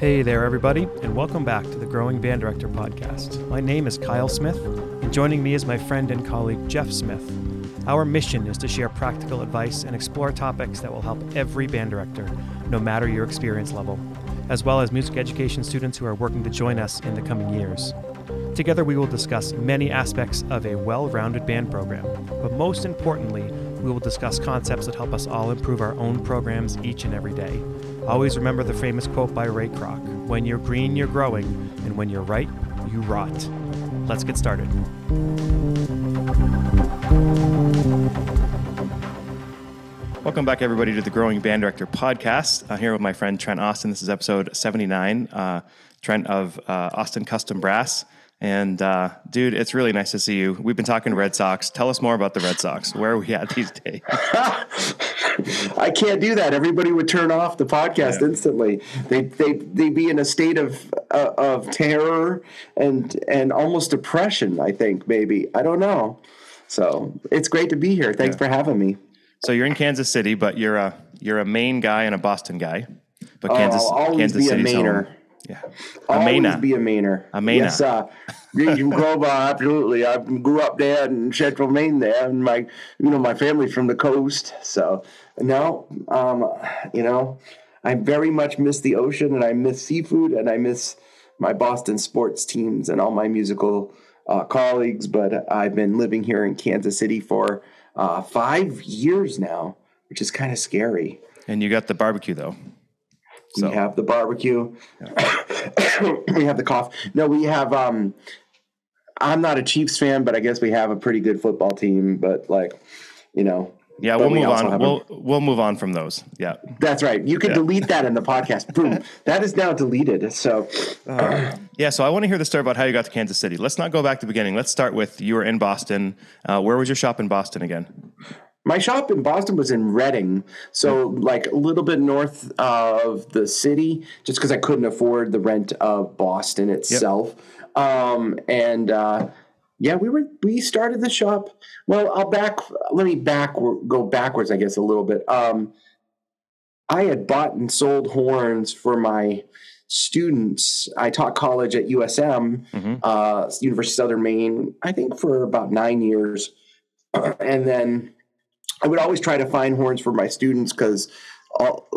Hey there, everybody, and welcome back to the Growing Band Director podcast. My name is Kyle Smith, and joining me is my friend and colleague Jeff Smith. Our mission is to share practical advice and explore topics that will help every band director, no matter your experience level, as well as music education students who are working to join us in the coming years. Together, we will discuss many aspects of a well rounded band program, but most importantly, we will discuss concepts that help us all improve our own programs each and every day. Always remember the famous quote by Ray Kroc When you're green, you're growing, and when you're right, you rot. Let's get started. Welcome back, everybody, to the Growing Band Director podcast. I'm here with my friend Trent Austin. This is episode 79. Uh, Trent of uh, Austin Custom Brass. And uh, dude, it's really nice to see you. We've been talking Red Sox. Tell us more about the Red Sox. Where are we at these days? I can't do that. Everybody would turn off the podcast yeah. instantly. They they they'd be in a state of uh, of terror and and almost depression. I think maybe I don't know. So it's great to be here. Thanks yeah. for having me. So you're in Kansas City, but you're a you're a Maine guy and a Boston guy. But Kansas, oh, I'll always Kansas be City's a Mainer. Home. Yeah. Always Amena. be a Mainer. Amena. Yes, uh, you grow up, absolutely. I grew up there in central Maine there, and my, you know, my family's from the coast. So, no, um, you know, I very much miss the ocean, and I miss seafood, and I miss my Boston sports teams and all my musical uh, colleagues. But I've been living here in Kansas City for uh, five years now, which is kind of scary. And you got the barbecue, though. So. We have the barbecue. Yeah. we have the cough. No, we have. um I'm not a Chiefs fan, but I guess we have a pretty good football team. But like, you know. Yeah, we'll we move on. We'll we'll move on from those. Yeah, that's right. You can yeah. delete that in the podcast. Boom, that is now deleted. So, uh, yeah. So I want to hear the story about how you got to Kansas City. Let's not go back to the beginning. Let's start with you were in Boston. Uh, where was your shop in Boston again? My shop in Boston was in Reading, so like a little bit north of the city, just because I couldn't afford the rent of Boston itself. Yep. Um, and uh, yeah, we were we started the shop. Well, I'll back. Let me back go backwards, I guess, a little bit. Um, I had bought and sold horns for my students. I taught college at USM, mm-hmm. uh, University of Southern Maine, I think for about nine years, and then I would always try to find horns for my students because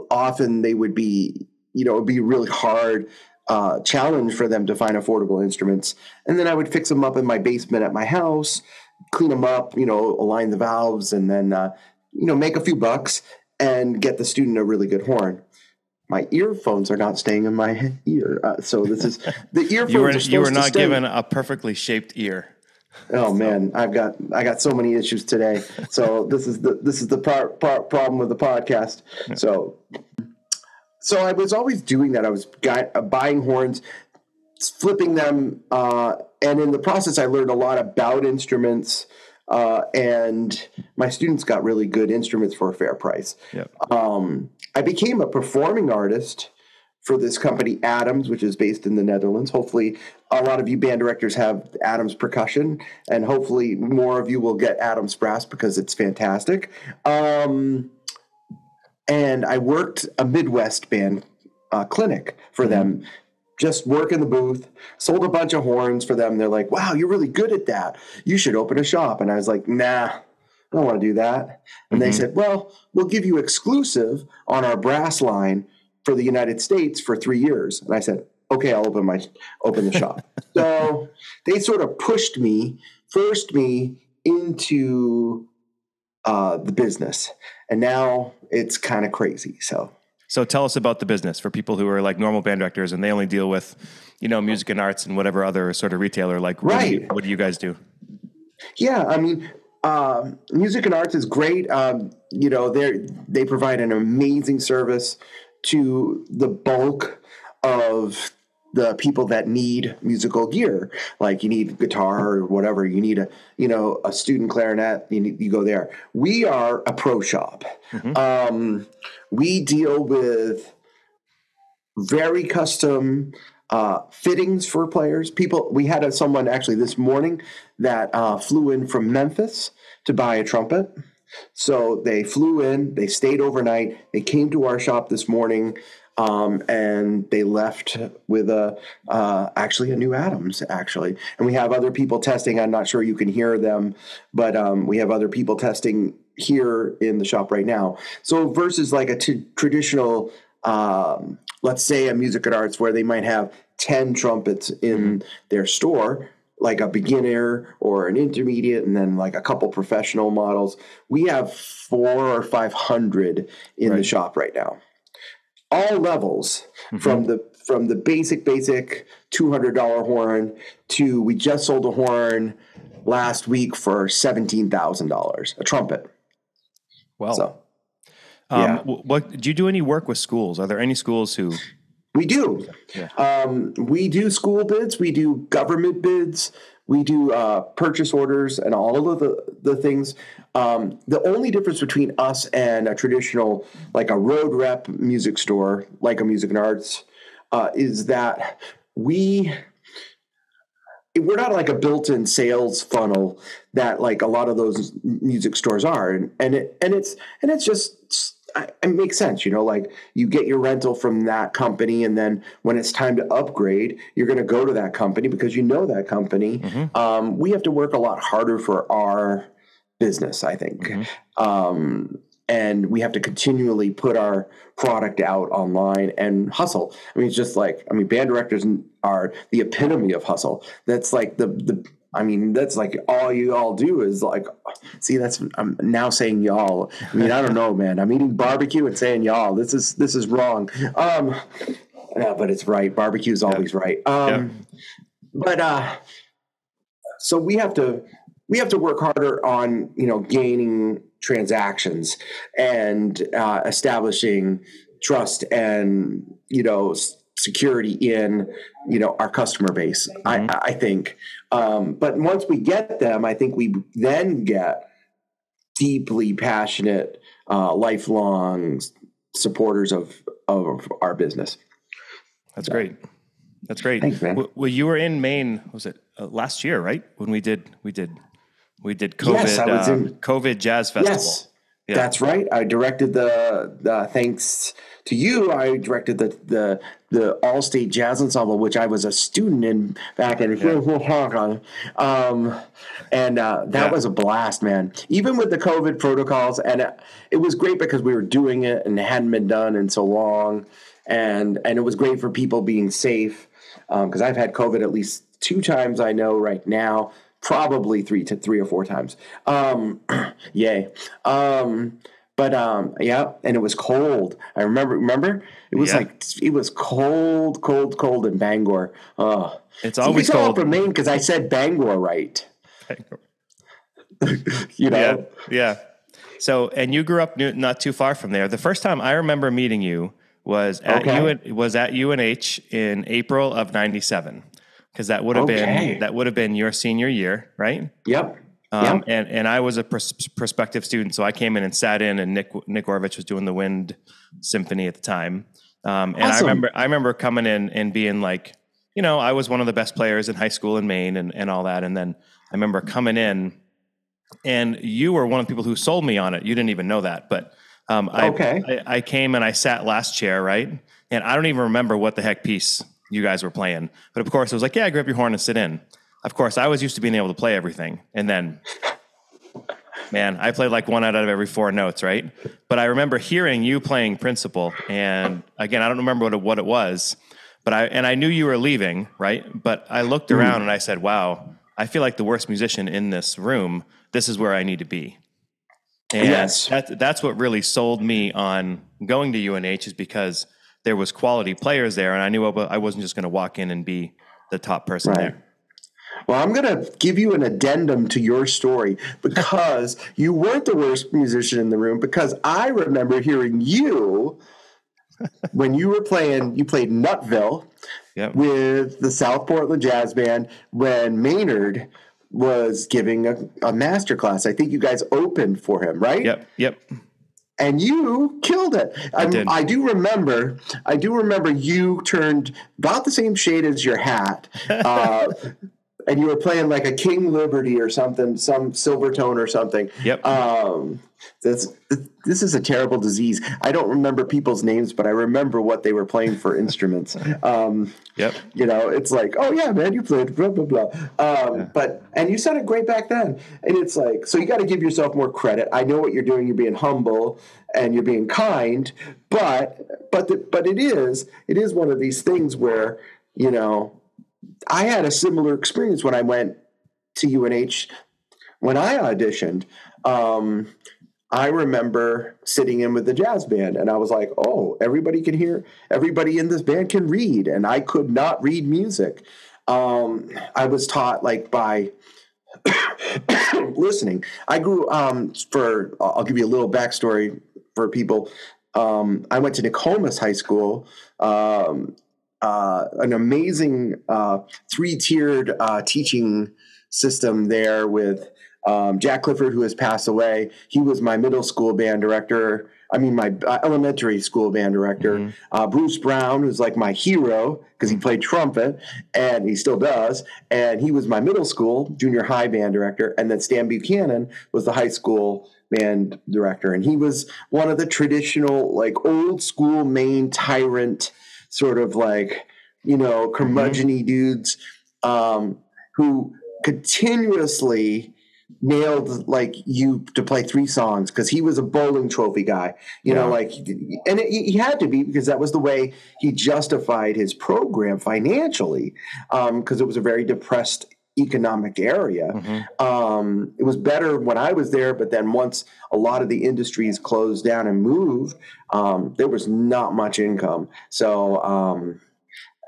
often they would be, you know, it would be really hard uh, challenge for them to find affordable instruments. And then I would fix them up in my basement at my house, clean them up, you know, align the valves, and then, uh, you know, make a few bucks and get the student a really good horn. My earphones are not staying in my ear, uh, so this is the earphones. you were, you were not given a perfectly shaped ear. Oh man, I've got I got so many issues today. So this is the this is the part, part problem with the podcast. So so I was always doing that. I was uh, buying horns, flipping them, uh, and in the process, I learned a lot about instruments. Uh, and my students got really good instruments for a fair price. Yep. Um, I became a performing artist for this company Adams, which is based in the Netherlands. Hopefully, a lot of you band directors have Adams percussion, and hopefully, more of you will get Adams brass because it's fantastic. Um, and I worked a Midwest band uh, clinic for them. Mm-hmm. Just work in the booth, sold a bunch of horns for them. They're like, "Wow, you're really good at that. You should open a shop." And I was like, "Nah, I don't want to do that." And mm-hmm. they said, "Well, we'll give you exclusive on our brass line for the United States for three years. And I said, okay, I'll open my open the shop. so they sort of pushed me, forced me into uh, the business, and now it's kind of crazy. So. So tell us about the business for people who are like normal band directors and they only deal with, you know, music and arts and whatever other sort of retailer. Like, right. what, do you, what do you guys do? Yeah, I mean, uh, music and arts is great. Um, you know, they they provide an amazing service to the bulk of the people that need musical gear. Like you need guitar or whatever. You need a you know a student clarinet. You, need, you go there. We are a pro shop. Mm-hmm. um, we deal with very custom uh, fittings for players. People we had a, someone actually this morning that uh, flew in from memphis to buy a trumpet. So they flew in, they stayed overnight, they came to our shop this morning. Um, and they left with a uh, actually a new Adams actually, and we have other people testing. I'm not sure you can hear them, but um, we have other people testing here in the shop right now. So versus like a t- traditional, um, let's say a music and arts where they might have ten trumpets in mm-hmm. their store like a beginner or an intermediate and then like a couple professional models we have four or five hundred in right. the shop right now all levels mm-hmm. from the from the basic basic $200 horn to we just sold a horn last week for $17,000 a trumpet well so, um, yeah. what do you do any work with schools are there any schools who we do. Yeah. Um, we do school bids. We do government bids. We do uh, purchase orders and all of the, the things. Um, the only difference between us and a traditional, like a road rep music store, like a music and arts, uh, is that we we're not like a built-in sales funnel that like a lot of those music stores are and, and it and it's and it's just it makes sense, you know, like you get your rental from that company, and then when it's time to upgrade, you're going to go to that company because you know that company. Mm-hmm. Um, we have to work a lot harder for our business, I think. Mm-hmm. Um, and we have to continually put our product out online and hustle. I mean, it's just like, I mean, band directors are the epitome of hustle. That's like the, the, I mean, that's like all you all do is like, see, that's I'm now saying y'all. I mean, I don't know, man. I'm eating barbecue and saying y'all. This is this is wrong. Um, yeah, but it's right. Barbecue is always yeah. right. Um, yeah. but uh, so we have to we have to work harder on you know gaining transactions and uh, establishing trust and you know security in you know our customer base mm-hmm. I, I think um, but once we get them i think we then get deeply passionate uh, lifelong supporters of of our business that's so. great that's great Thanks, man. well you were in maine was it uh, last year right when we did we did we did covid yes, I was in, covid jazz festival yes yeah. That's right. I directed the, the thanks to you. I directed the the the All-State Jazz Ensemble, which I was a student in back in yeah. um, and uh, that yeah. was a blast, man. Even with the COVID protocols, and it, it was great because we were doing it and it hadn't been done in so long, and and it was great for people being safe because um, I've had COVID at least two times I know right now probably three to three or four times. Um, yay. Um, but um, yeah, and it was cold. I remember. Remember, it was yeah. like it was cold, cold, cold in Bangor. Oh, it's always cold from Maine because I said Bangor right. you know. Yeah. Yeah. So, and you grew up not too far from there. The first time I remember meeting you was at okay. UN, was at UNH in April of '97 because that would have okay. been that would have been your senior year, right? Yep. Um, yep. And and I was a pros- prospective student, so I came in and sat in, and Nick Nick Orvich was doing the Wind Symphony at the time. Um, and awesome. I remember I remember coming in and being like, you know, I was one of the best players in high school in Maine and and all that. And then I remember coming in, and you were one of the people who sold me on it. You didn't even know that, but um, I, okay. I, I came and I sat last chair, right? And I don't even remember what the heck piece you guys were playing. But of course, it was like, yeah, grab your horn and sit in. Of course, I was used to being able to play everything. And then, man, I played like one out of every four notes, right? But I remember hearing you playing Principal. And again, I don't remember what it, what it was, but I, and I knew you were leaving, right? But I looked mm-hmm. around and I said, wow, I feel like the worst musician in this room. This is where I need to be. And yes. that, that's what really sold me on going to UNH is because there was quality players there, and I knew I wasn't just going to walk in and be the top person right. there. Well, I'm going to give you an addendum to your story because you weren't the worst musician in the room. Because I remember hearing you when you were playing, you played Nutville yep. with the South Portland Jazz Band when Maynard was giving a, a master class. I think you guys opened for him, right? Yep. Yep and you killed it. I, I, I, do remember. I do remember you turned about the same shade as your hat. Uh, and you were playing like a King Liberty or something, some Silvertone or something. Yep. Um, this this is a terrible disease. I don't remember people's names, but I remember what they were playing for instruments. Um, yep. You know, it's like, oh yeah, man, you played blah blah blah. Um, Yeah. But and you sounded great back then, and it's like, so you got to give yourself more credit. I know what you're doing. You're being humble and you're being kind, but but the, but it is it is one of these things where you know I had a similar experience when I went to UNH when I auditioned. Um, I remember sitting in with the jazz band and I was like, oh, everybody can hear, everybody in this band can read. And I could not read music. Um, I was taught like by listening. I grew um, for, I'll give you a little backstory for people. Um, I went to Nokomis High School, um, uh, an amazing uh, three tiered uh, teaching system there with um, Jack Clifford, who has passed away. He was my middle school band director. I mean, my uh, elementary school band director. Mhm. Uh, Bruce Brown, who's like my hero because he played trumpet and he still does. And he was my middle school, junior high band director. And then Stan Buchanan was the high school band director. And he was one of the traditional, like old school Maine tyrant, sort of like, you know, curmudgeony dudes um, who continuously nailed like you to play three songs because he was a bowling trophy guy you know like and it, he had to be because that was the way he justified his program financially because it was a very depressed economic area Mhm. um, it was better when I was there, but then once a lot of the industries closed down and moved, um, there was not much income. So, um,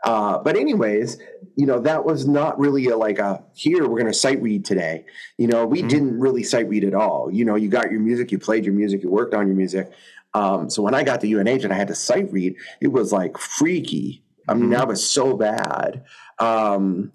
uh, but anyways, you know that was not really a, like a here we're going to sight read today. You know, we Mhm. didn't really sight read at all. You know, you got your music, you played your music, you worked on your music. Um, so when I got to UNH and I had to sight read, it was like freaky. I mean, Mhm. that was so bad. Um,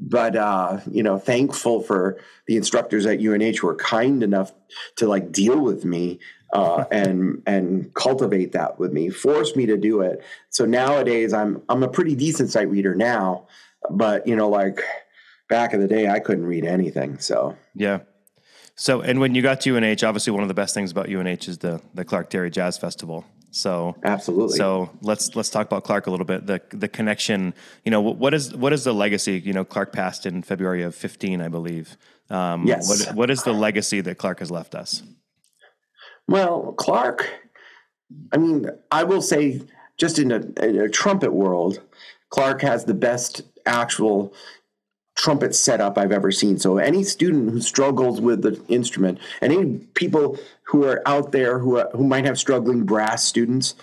but uh, you know, thankful for the instructors at UNH who were kind enough to like deal with me uh, and and cultivate that with me, force me to do it. So nowadays, I'm I'm a pretty decent sight reader now, but you know, like back in the day, I couldn't read anything. So Yeah. So, and when you got to UNH, obviously one of the best things about UNH is the the Clark Terry Jazz Festival. So, absolutely. so let's let's talk about Clark a little bit. The the connection. You know, what, is what is the legacy? You know, Clark passed in February of fifteen, I believe. Um, Yes. What what is the legacy that Clark has left us? Well, Clark, I mean, I will say, just in a, in a trumpet world, Clark has the best actual trumpet setup I've ever seen. So any student who struggles with the instrument, any people who are out there who are, who might have struggling brass students,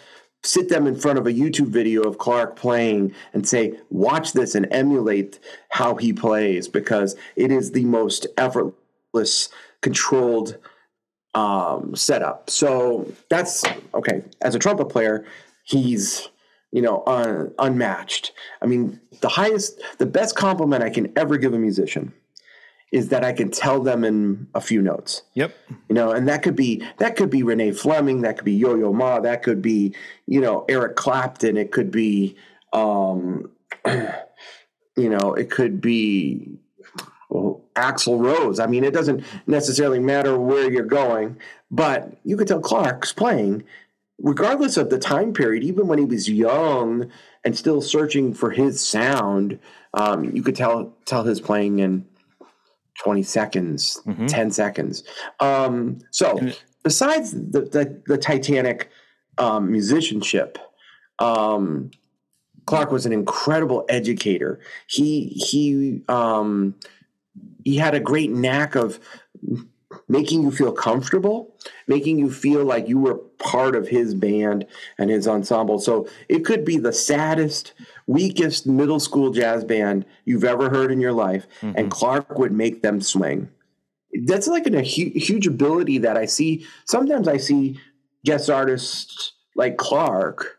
sit them in front of a YouTube video of Clark playing and say, "Watch this and emulate how he plays," because it is the most effortless, controlled um, setup. So that's okay. As a trumpet player, he's you know un, unmatched. I mean, the highest, the best compliment I can ever give a musician is that I can tell them in a few notes. Yep. You know, and that could be that could be Renee Fleming, that could be Yo Yo Ma, that could be you know Eric Clapton, it could be um, you know it could be well, Axl Rose. I mean, it doesn't necessarily matter where you're going, but you could tell Clark's playing, regardless of the time period, even when he was young and still searching for his sound. Um, you could tell tell his playing in 20 seconds, Mhm. 10 seconds. Um, so, besides the, the, the Titanic um, musicianship, um, Clark was an incredible educator. He he um, he had a great knack of making you feel comfortable, making you feel like you were part of his band and his ensemble. So it could be the saddest, weakest middle school jazz band you've ever heard in your life, mm-hmm. and Clark would make them swing. That's like an, a hu- huge ability that I see. Sometimes I see guest artists like Clark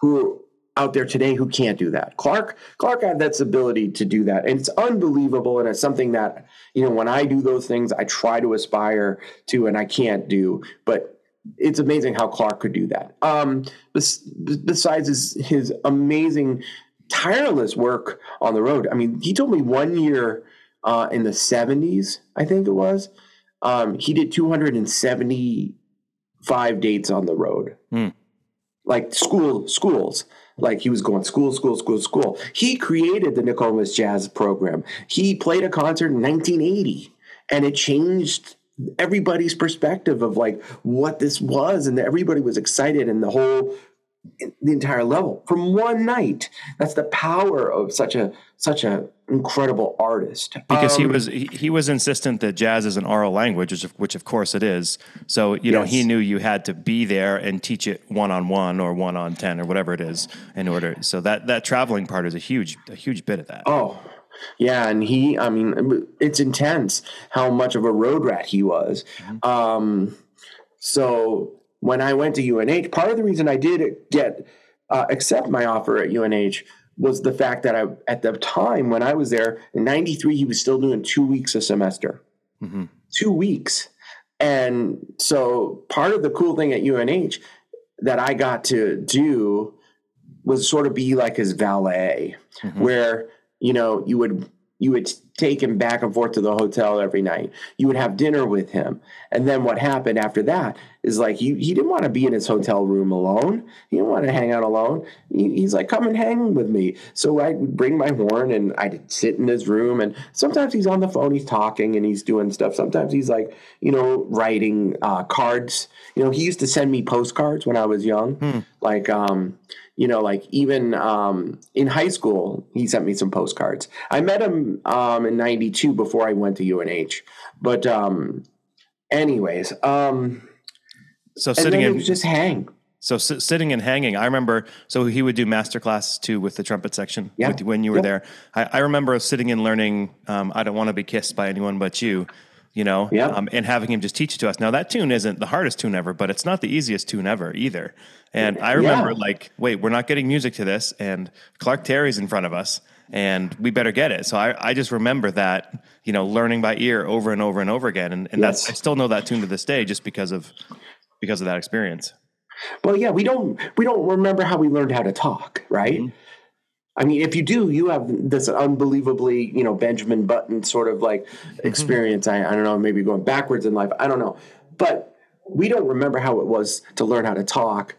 who out there today who can't do that. Clark Clark had that ability to do that. And it's unbelievable and it's something that, you know, when I do those things I try to aspire to and I can't do, but it's amazing how Clark could do that. Um besides his his amazing tireless work on the road. I mean, he told me one year uh, in the 70s, I think it was, um, he did 275 dates on the road. Hmm. Like school schools. Like he was going school, school, school, school. He created the Nokomis Jazz program. He played a concert in 1980 and it changed everybody's perspective of like what this was and everybody was excited and the whole the entire level from one night that's the power of such a such a incredible artist because he Um, was he, he was insistent that jazz is an oral language, which of, which of course it is. So you know he knew you had to be there and teach it one on one or one on ten or whatever it is in order. So that that traveling part is a huge a huge bit of that. Oh, yeah, and he, I mean, it's intense how much of a road rat he was. Um, so when I went to UNH, part of the reason I did get uh, accept my offer at UNH was the fact that I, at the time when I was there in '93, he was still doing two weeks a semester, Mhm. two weeks, and so part of the cool thing at UNH that I got to do was sort of be like his valet, Mhm. where you know you would you would take him back and forth to the hotel every night. You would have dinner with him, and then what happened after that is like he he didn't want to be in his hotel room alone. He didn't want to hang out alone. He, he's like, come and hang with me. So I would bring my horn and I'd sit in his room, and sometimes he's on the phone, he's talking and he's doing stuff. Sometimes he's like, you know, writing uh, cards. You know, he used to send me postcards when I was young, like um, you know, like even um, in high school, he sent me some postcards. I met him um, in '92 before I went to UNH. But, um, anyways, um, So and sitting it in was just hang. so s- sitting and hanging. I remember. So he would do master classes too with the trumpet section Yeah. with, when you were there. I, I remember sitting and learning. Um, I don't want to be kissed by anyone but you. You know, Yeah. um, and having him just teach it to us. Now that tune isn't the hardest tune ever, but it's not the easiest tune ever either. And I remember Yeah. like, wait, we're not getting music to this, and Clark Terry's in front of us, and we better get it. So I, I just remember that, you know, learning by ear over and over and over again, and, and that's I still know that tune to this day just because of because of that experience. Well, yeah, we don't we don't remember how we learned how to talk, right? Mm-hmm. I mean, if you do, you have this unbelievably, you know, Benjamin Button sort of like mm-hmm. experience. I, I don't know, maybe going backwards in life. I don't know. But we don't remember how it was to learn how to talk.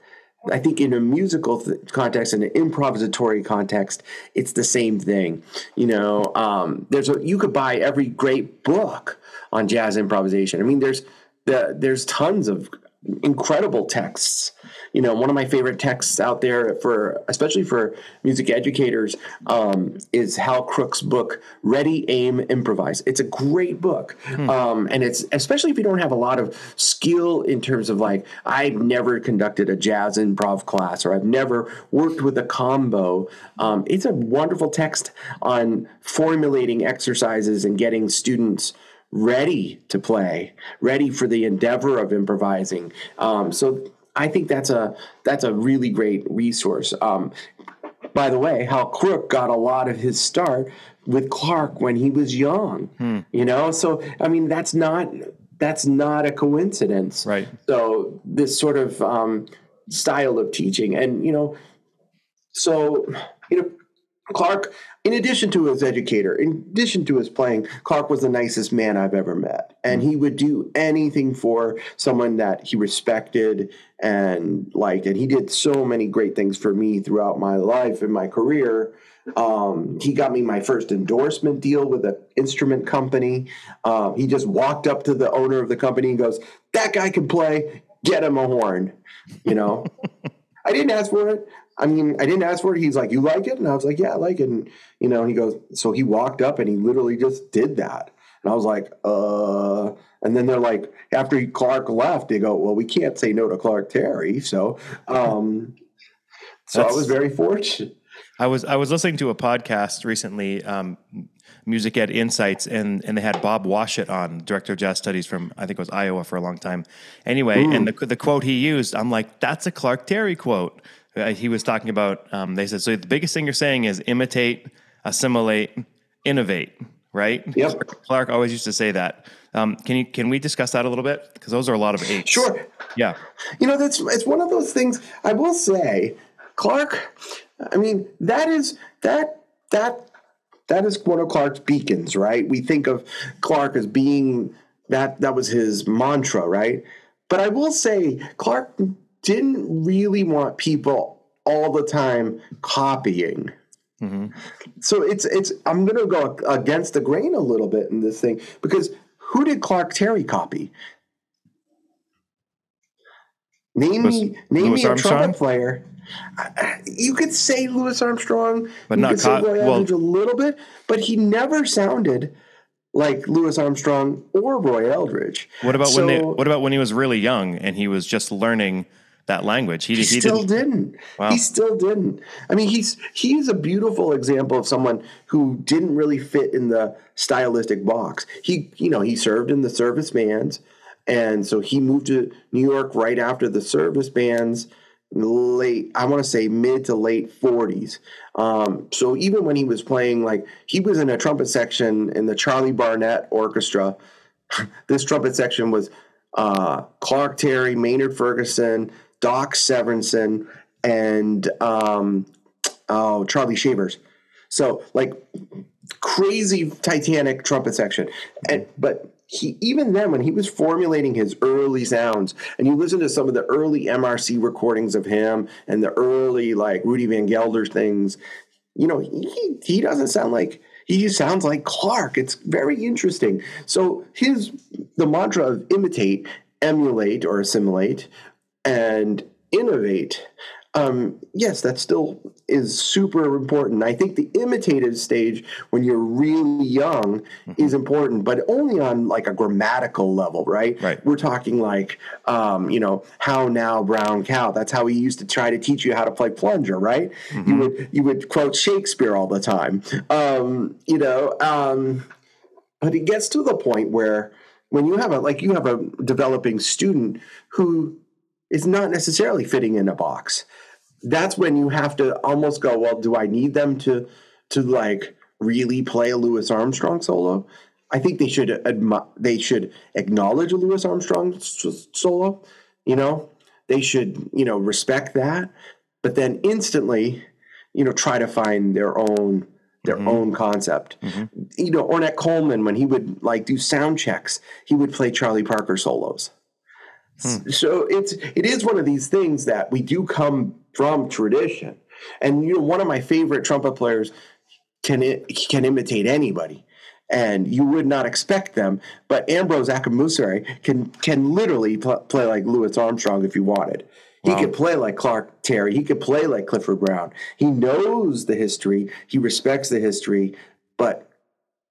I think in a musical th- context, in an improvisatory context, it's the same thing. You know, um, there's a you could buy every great book on jazz improvisation. I mean, there's the there's tons of incredible texts. You know, one of my favorite texts out there for, especially for music educators, um, is Hal Crook's book, Ready, Aim, Improvise. It's a great book. Um, and it's, especially if you don't have a lot of skill in terms of like, I've never conducted a jazz improv class or I've never worked with a combo. Um, it's a wonderful text on formulating exercises and getting students ready to play, ready for the endeavor of improvising. Um, so I think that's a that's a really great resource. Um, by the way, Hal Crook got a lot of his start with Clark when he was young. You know, so I mean that's not that's not a coincidence. Right. So this sort of um, style of teaching, and you know, so you know, Clark, in addition to his educator, in addition to his playing, Clark was the nicest man I've ever met. And he would do anything for someone that he respected and liked. And he did so many great things for me throughout my life and my career. Um, he got me my first endorsement deal with an instrument company. Um, he just walked up to the owner of the company and goes, That guy can play, get him a horn. You know? I didn't ask for it. I mean, I didn't ask for it. He's like, "You like it?" And I was like, "Yeah, I like it." And you know, he goes, so he walked up and he literally just did that. And I was like, "Uh." And then they're like, after Clark left, they go, "Well, we can't say no to Clark Terry." So, um, so I was very fortunate. I was I was listening to a podcast recently, um, Music Ed Insights, and and they had Bob Washut on, director of jazz studies from I think it was Iowa for a long time. Anyway, and the the quote he used, I'm like, that's a Clark Terry quote. Uh, he was talking about. Um, they said so. The biggest thing you're saying is imitate, assimilate, innovate. Right? Yep. Clark always used to say that. Um, can you can we discuss that a little bit? Because those are a lot of eights. Sure. Yeah. You know, that's it's one of those things. I will say, Clark. I mean, that is that that that is one of Clark's beacons, right? We think of Clark as being that that was his mantra, right? But I will say Clark didn't really want people all the time copying. Mm-hmm. So it's it's I'm going to go against the grain a little bit in this thing because who did Clark Terry copy? Name me, name me a trumpet player. You could say Louis Armstrong, but you not could co- say Roy well, a little bit, but he never sounded like Louis Armstrong or Roy Eldridge. What about so, when they, What about when he was really young and he was just learning that language? He, he, he still didn't. didn't. Wow. He still didn't. I mean, he's he's a beautiful example of someone who didn't really fit in the stylistic box. He, you know, he served in the service bands and so he moved to New York right after the service bands, late, I want to say mid to late 40s. Um, so even when he was playing, like, he was in a trumpet section in the Charlie Barnet Orchestra. this trumpet section was uh, Clark Terry, Maynard Ferguson, Doc Severinsen, and um, oh, Charlie Shavers. So, like, crazy Titanic trumpet section. And, but he even then when he was formulating his early sounds and you listen to some of the early EmArcy recordings of him and the early like rudy van gelder things you know he, he doesn't sound like he sounds like clark it's very interesting so his the mantra of imitate emulate or assimilate and innovate um, yes, that still is super important. I think the imitative stage when you're really young mm-hmm. is important, but only on like a grammatical level, right? Right. We're talking like, um, you know, how now brown cow. That's how he used to try to teach you how to play plunger, right? Mm-hmm. You would you would quote Shakespeare all the time, um, you know. Um, but it gets to the point where when you have a like you have a developing student who is not necessarily fitting in a box. That's when you have to almost go, well, do I need them to to like really play a Louis Armstrong solo? I think they should admi- they should acknowledge a Louis Armstrong s- solo. You know, they should you know respect that, but then instantly, you know, try to find their own their mm-hmm. own concept. Mm-hmm. You know, Ornette Coleman when he would like do sound checks, he would play Charlie Parker solos. Hmm. So it's it is one of these things that we do come from tradition. And you know, one of my favorite trumpet players can can imitate anybody, and you would not expect them. But Ambrose Akinmusire can can literally pl- play like Louis Armstrong if you wanted. He could play like Clark Terry. He could play like Clifford Brown. He knows the history. He respects the history, but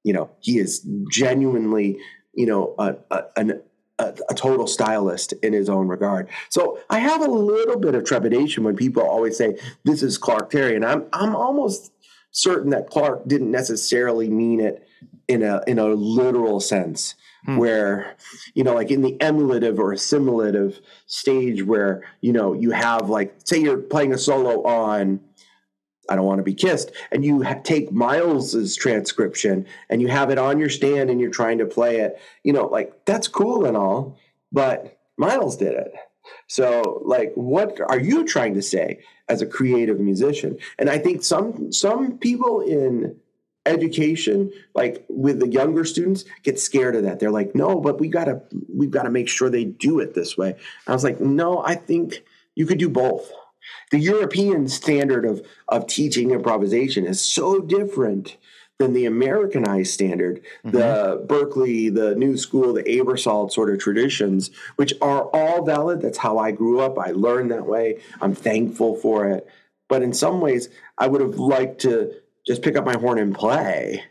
you know he is genuinely you know a, a, an a, a, total stylist in his own regard. So I have a little bit of trepidation when people always say this is Clark Terry, and I'm I'm almost certain that Clark didn't necessarily mean it in a in a literal sense. Hmm. Where, you know, like in the emulative or assimilative stage, where, you know, you have like, say you're playing a solo on I don't want to be kissed. And you ha- take Miles's transcription and you have it on your stand and you're trying to play it. You know, like that's cool and all, but Miles did it. So, like, what are you trying to say as a creative musician? And I think some some people in education, like with the younger students, get scared of that. They're like, no, but we gotta we've got to make sure they do it this way. I was like, no, I think you could do both the European standard of, of teaching improvisation is so different than the Americanized standard, mm-hmm. the Berklee, the New School, the Aebersold sort of traditions, which are all valid. That's how I grew up. I learned that way. I'm thankful for it. But in some ways, I would have liked to just pick up my horn and play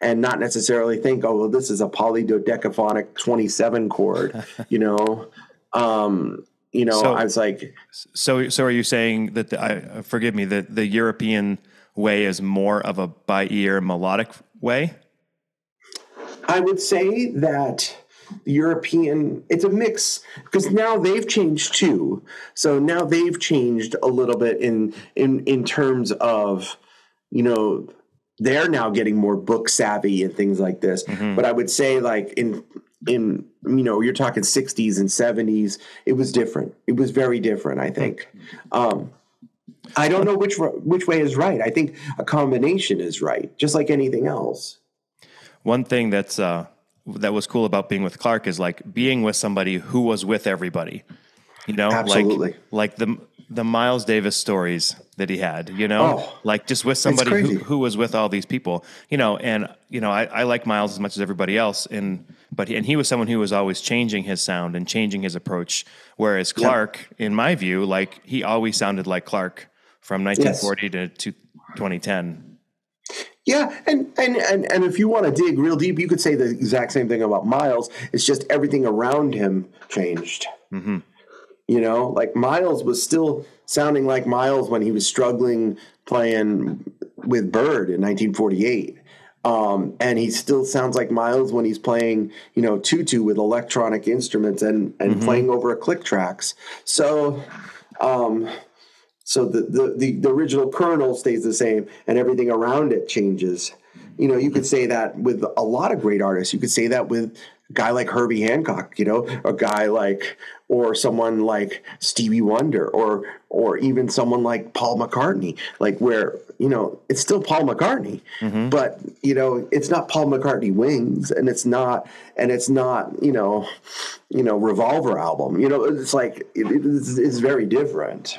and not necessarily think, oh, well, this is a polydodecaphonic 27 chord, you know? Um, you know, so, I was like, so, so are you saying that the, I, forgive me, that the European way is more of a by ear melodic way? I would say that the European, it's a mix because now they've changed too. So now they've changed a little bit in, in, in terms of, you know, they're now getting more book savvy and things like this. Mm-hmm. But I would say like in in you know you're talking 60s and 70s it was different it was very different i think um, I don't know which which way is right. I think a combination is right, just like anything else. One thing that's uh, that was cool about being with Clark is like being with somebody who was with everybody. You know, Absolutely. like like the the Miles Davis stories that he had, you know, Oh, like just with somebody who, who was with all these people, you know, and you know, I, I like Miles as much as everybody else, and but he, and he was someone who was always changing his sound and changing his approach, whereas Clark, in my view, like he always sounded like Clark from 1940 to, to 2010. Yeah, and, and and and if you want to dig real deep, you could say the exact same thing about Miles. It's just everything around him changed. Mm-hmm. You know, like Miles was still sounding like Miles when he was struggling playing with Bird in 1948. Um, and he still sounds like Miles when he's playing, you know, tutu with electronic instruments and and playing over a click tracks. So, um, so the, the the the original kernel stays the same, and everything around it changes. You know, you could say that with a lot of great artists. You could say that with a guy like Herbie Hancock. You know, a guy like or someone like Stevie Wonder, or or even someone like Paul McCartney. Like where you know it's still Paul McCartney, mm-hmm. but you know it's not Paul McCartney Wings, and it's not and it's not you know you know Revolver album. You know, it's like it, it's, it's very different.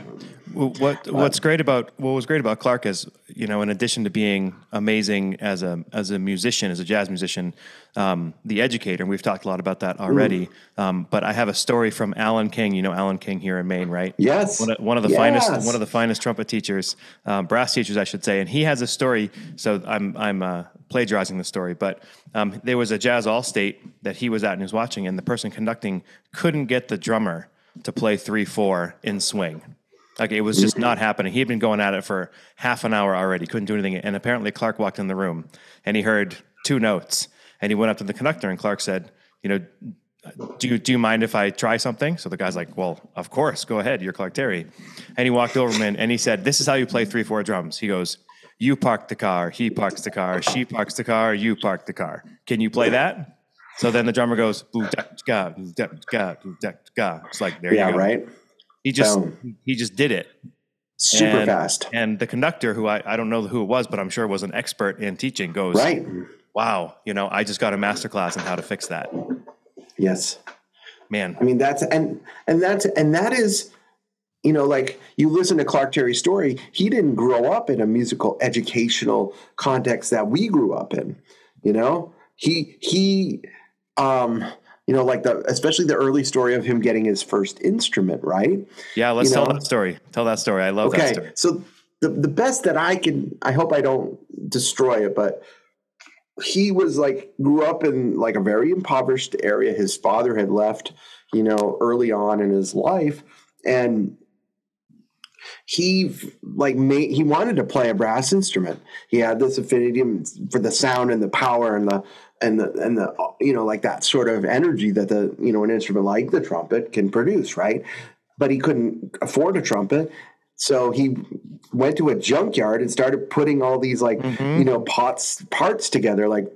What what's great about what was great about Clark is you know in addition to being amazing as a as a musician as a jazz musician, um, the educator and we've talked a lot about that already. Um, but I have a story from Alan King. You know Alan King here in Maine, right? Yes. One of, one of the Yes. finest one of the finest trumpet teachers, um, brass teachers, I should say. And he has a story. So I'm I'm uh, plagiarizing the story, but um, there was a jazz all state that he was at and he was watching, and the person conducting couldn't get the drummer to play three four in swing. Like it was just not happening. He had been going at it for half an hour already, couldn't do anything. And apparently Clark walked in the room and he heard two notes and he went up to the conductor and Clark said, you know, do you, do you mind if I try something? So the guy's like, well, of course, go ahead. You're Clark Terry. And he walked over him and he said, this is how you play three, four drums. He goes, you park the car, he parks the car, she parks the car, you park the car. Can you play that? So then the drummer goes. It's like, there Yeah, you go. right. He just, Boom. he just did it. Super And- fast. And the conductor, who I, I don't know who it was, but I'm sure was an expert in teaching, goes, Right. wow, you know, I just got a master class on how to fix that. Yes. Man, I mean that's and and that's and that is you know like you listen to Clark Terry's story he didn't grow up in a musical educational context that we grew up in you know he he um you know like the especially the early story of him getting his first instrument right yeah, let's You tell that story. Tell that story. I love that okay story. so the, the best that i can i hope i don't destroy it but he was like grew up in like a very impoverished area his father had left you know early on in his life and he like made he wanted to play a brass instrument he had this affinity for the sound and the power and the and the and the you know like that sort of energy that the you know an instrument like the trumpet can produce right? But he couldn't afford a trumpet so he went to a junkyard and started putting all these like mm-hmm. you know pots parts together like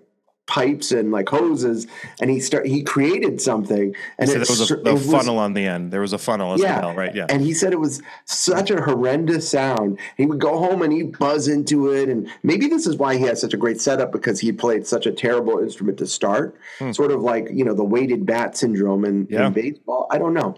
pipes and like hoses and he start he created something and So it there was a, a it was- funnel on the end. There was a funnel as yeah. well, right? Yeah. And he said it was such a horrendous sound. He would go home and he'd buzz into it. And maybe this is why he has such a great setup because he played such a terrible instrument to start. Sort of like, you know, the weighted bat syndrome in, Yeah. in baseball. I don't know.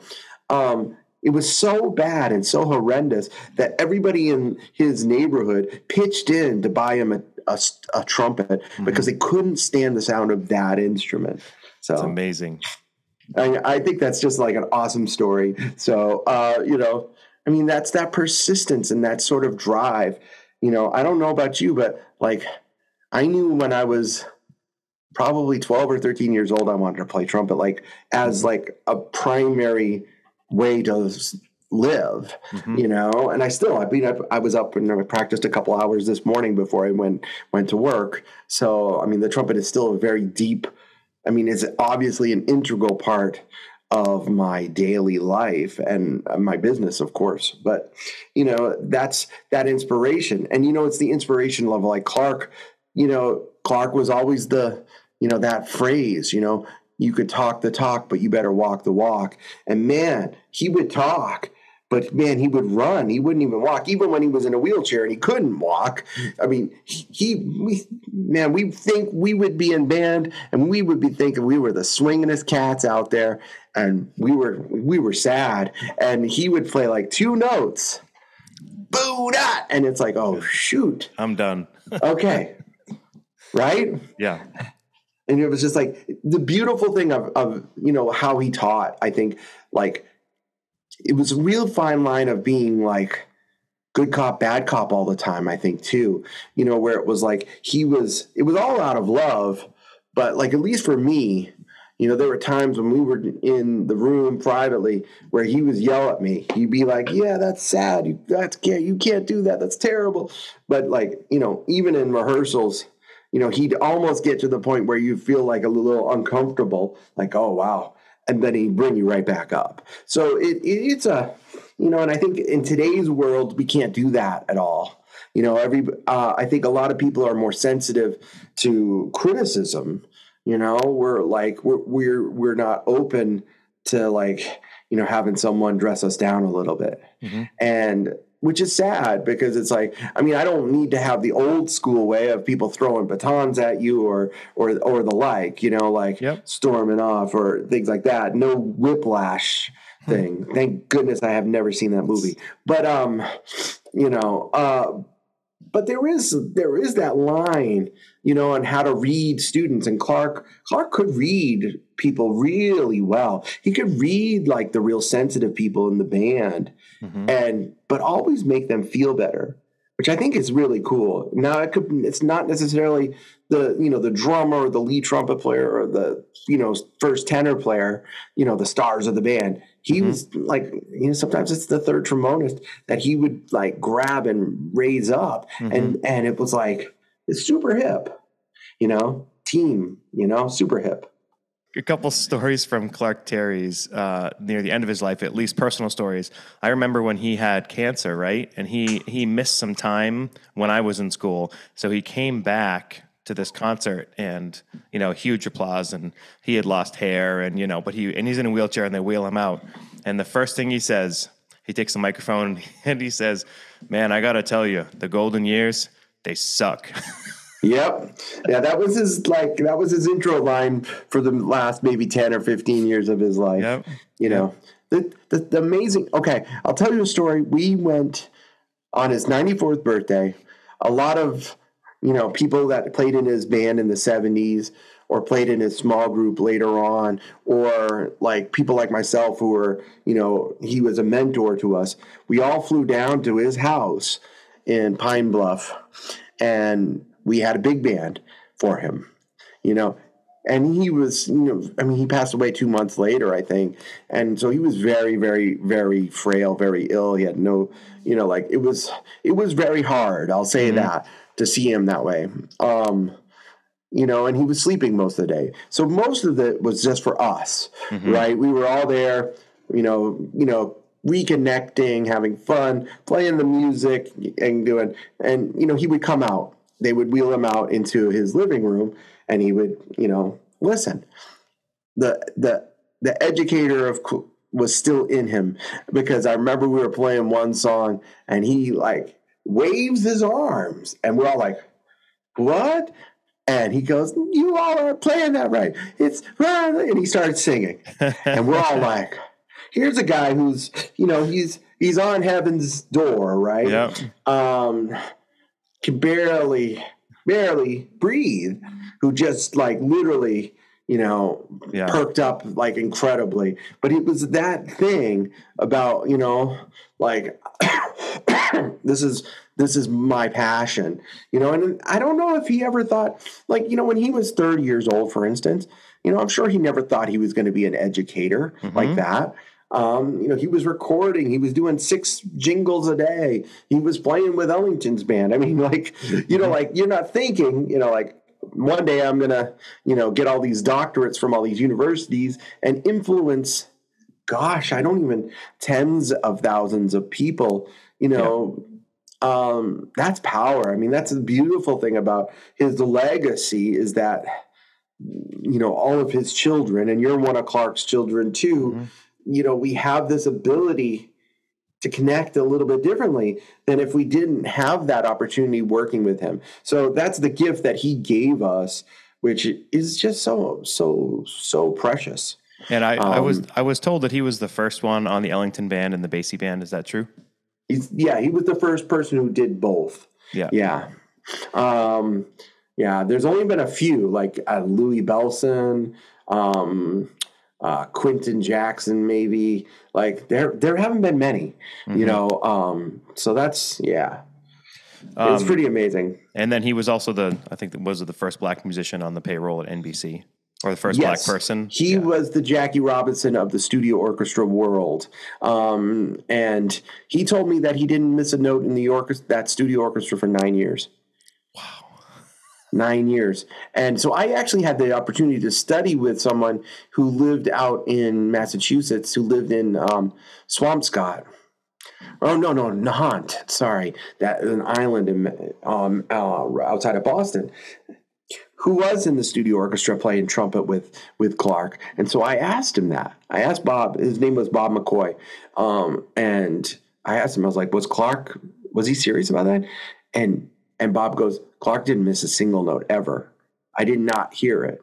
Um, it was so bad and so horrendous that everybody in his neighborhood pitched in to buy him a, a a trumpet because they couldn't stand the sound of that instrument. So It's amazing. I, I think that's just like an awesome story. So, uh, you know, I mean, that's that persistence and that sort of drive. You know, I don't know about you, but like, I knew when I was probably 12 or 13 years old, I wanted to play trumpet, like, as like a primary way to live, Mhm. you know, and I still, I mean, I, I was up and I practiced a couple hours this morning before I went, went to work. So, I mean, the trumpet is still a very deep, I mean, it's obviously an integral part of my daily life and uh, my business, of course. But you know, that's that inspiration, and you know, it's the inspiration level. Like Clark, you know, Clark was always the, you know, that phrase. You know, you could talk the talk, but you better walk the walk. And man, he would talk, but man, he would run. He wouldn't even walk, even when he was in a wheelchair and he couldn't walk. I mean, he, we, man, we think we would be in band and we would be thinking we were the swingingest cats out there, and we were we were sad. And he would play like two notes, boo that, and it's like, oh shoot, I'm done. okay, right? Yeah. And it was just like the beautiful thing of, of you know how he taught. I think like it was a real fine line of being like good cop, bad cop all the time, I think too. You know, where it was like he was it was all out of love, but like at least for me, you know, there were times when we were in the room privately where he was yell at me. He'd be like, "Yeah, that's sad. You that's can't you can't do that. That's terrible." But like, you know, even in rehearsals, you know, he'd almost get to the point where you feel like a little uncomfortable, like, "Oh, wow." And then he bring you right back up. So it, it, it's a, you know, and I think in today's world we can't do that at all. You know, every uh, I think a lot of people are more sensitive to criticism. You know, we're like we're we're we're not open to like you know having someone dress us down a little bit, mm-hmm. and which is sad because it's like I mean I don't need to have the old school way of people throwing batons at you or or or the like you know like yep. storming off or things like that. No whiplash hmm. thing. Thank goodness I have never seen that movie. But um you know uh but there is there is that line you know on how to read students. And Clark Clark could read people really well. He could read like the real sensitive people in the band mm-hmm. and but always make them feel better which I think is really cool. Now it could it's not necessarily the you know the drummer or the lead trumpet player or the you know first tenor player, you know the stars of the band. He mm-hmm. was like you know sometimes it's the third trombonist that he would like grab and raise up mm-hmm. and and it was like it's super hip, you know, team, you know, super hip a couple stories from Clark Terry's uh, near the end of his life, at least personal stories. I remember when he had cancer, right, and he he missed some time when I was in school, so he came back to this concert, and you know, huge applause, and he had lost hair, and you know, but he and he's in a wheelchair, and they wheel him out, and the first thing he says, he takes the microphone and he says, "Man, I gotta tell you, the golden years, they suck." Yep. Yeah, that was his like that was his intro line for the last maybe 10 or 15 years of his life. Yep. You know. The, the, the amazing Okay, I'll tell you a story. We went on his 94th birthday. A lot of, you know, people that played in his band in the 70s or played in his small group later on or like people like myself who were, you know, he was a mentor to us. We all flew down to his house in Pine Bluff and we had a big band for him, you know. And he was, you know, I mean, he passed away two months later, I think. And so he was very, very, very frail, very ill. He had no, you know, like it was, it was very hard. I'll say mm-hmm. that to see him that way. Um, you know, and he was sleeping most of the day. So most of it was just for us, mm-hmm. right? We were all there, you know, you know, reconnecting, having fun, playing the music and doing, and you know, he would come out they would wheel him out into his living room and he would, you know, listen. The the the educator of was still in him because I remember we were playing one song and he like waves his arms and we're all like, "What?" And he goes, "You all are playing that right. It's and he started singing, and we're all like, "Here's a guy who's, you know, he's he's on heaven's door, right? Yeah. Um, can barely barely breathe who just like literally you know yeah. perked up like incredibly but it was that thing about you know like this is this is my passion you know and i don't know if he ever thought like you know when he was 30 years old for instance you know i'm sure he never thought he was going to be an educator mm-hmm. like that um, you know, he was recording, he was doing six jingles a day. He was playing with Ellington's band. I mean, like, you know, like you're not thinking, you know, like one day I'm gonna, you know, get all these doctorates from all these universities and influence, gosh, I don't even tens of thousands of people, you know. Yeah. Um, that's power. I mean, that's the beautiful thing about his legacy is that you know all of his children, and you're one of Clark's children too. Mm-hmm you know, we have this ability to connect a little bit differently than if we didn't have that opportunity working with him. So that's the gift that he gave us, which is just so so so precious. And I, um, I was I was told that he was the first one on the Ellington band and the Basie band. Is that true? He's, yeah, he was the first person who did both. Yeah, yeah, um, yeah. There's only been a few, like uh, Louis Bellson, um, uh, Quentin Jackson, maybe. Like there, there haven't been many, mm-hmm. you know. Um, so that's yeah, it's um, pretty amazing. And then he was also the, I think, was the first black musician on the payroll at NBC or the first yes, black person. He yeah. was the Jackie Robinson of the studio orchestra world, um, and he told me that he didn't miss a note in the orchestra, that studio orchestra for nine years. Nine years. And so I actually had the opportunity to study with someone who lived out in Massachusetts, who lived in um, Swampscott. Oh no, no, Nahant. Sorry, that an island in um, uh, outside of Boston who was in the studio orchestra playing trumpet with with Clark. And so I asked him that. I asked Bob. His name was Bob McCoy, um, and I asked him. I was like, "Was Clark? Was he serious about that?" And and Bob goes, "Clark didn't miss a single note ever. I did not hear it."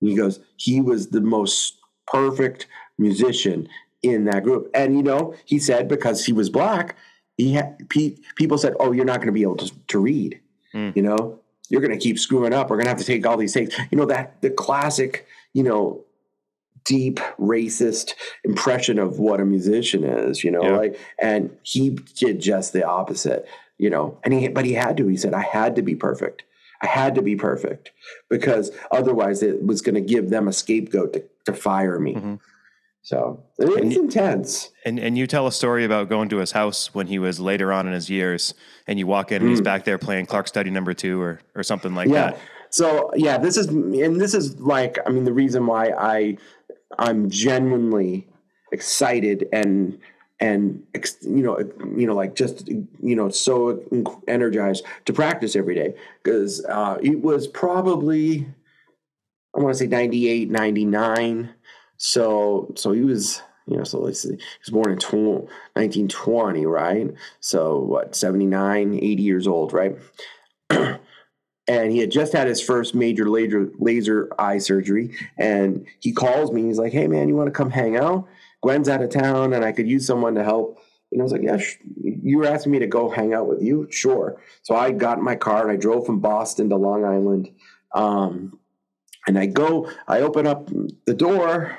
And he goes, "He was the most perfect musician in that group." And you know, he said because he was black, he had people said, "Oh, you're not going to be able to, to read." Mm. You know, you're going to keep screwing up. We're going to have to take all these takes. You know, that the classic, you know, deep racist impression of what a musician is, you know, yeah. like, and he did just the opposite, you know, and he, but he had to, he said, I had to be perfect. I had to be perfect because otherwise it was going to give them a scapegoat to, to fire me. Mm-hmm. So it's and, intense. And and you tell a story about going to his house when he was later on in his years, and you walk in and mm. he's back there playing Clark Study Number Two or or something like yeah. that. So yeah, this is and this is like I mean the reason why I I'm genuinely excited and and you know you know like just you know so energized to practice every day. Because uh, it was probably I want to say 98 99 so so he was you know so let's see. He was born in 1920 right? So what 79 80 years old right? And he had just had his first major laser laser eye surgery. And he calls me. He's like hey man you want to come hang out gwen's out of town and i could use someone to help and I was like, yeah, sh- you were asking me to go hang out with you? Sure. So I got in my car and I drove from Boston to Long Island. Um, and I go, I open up the door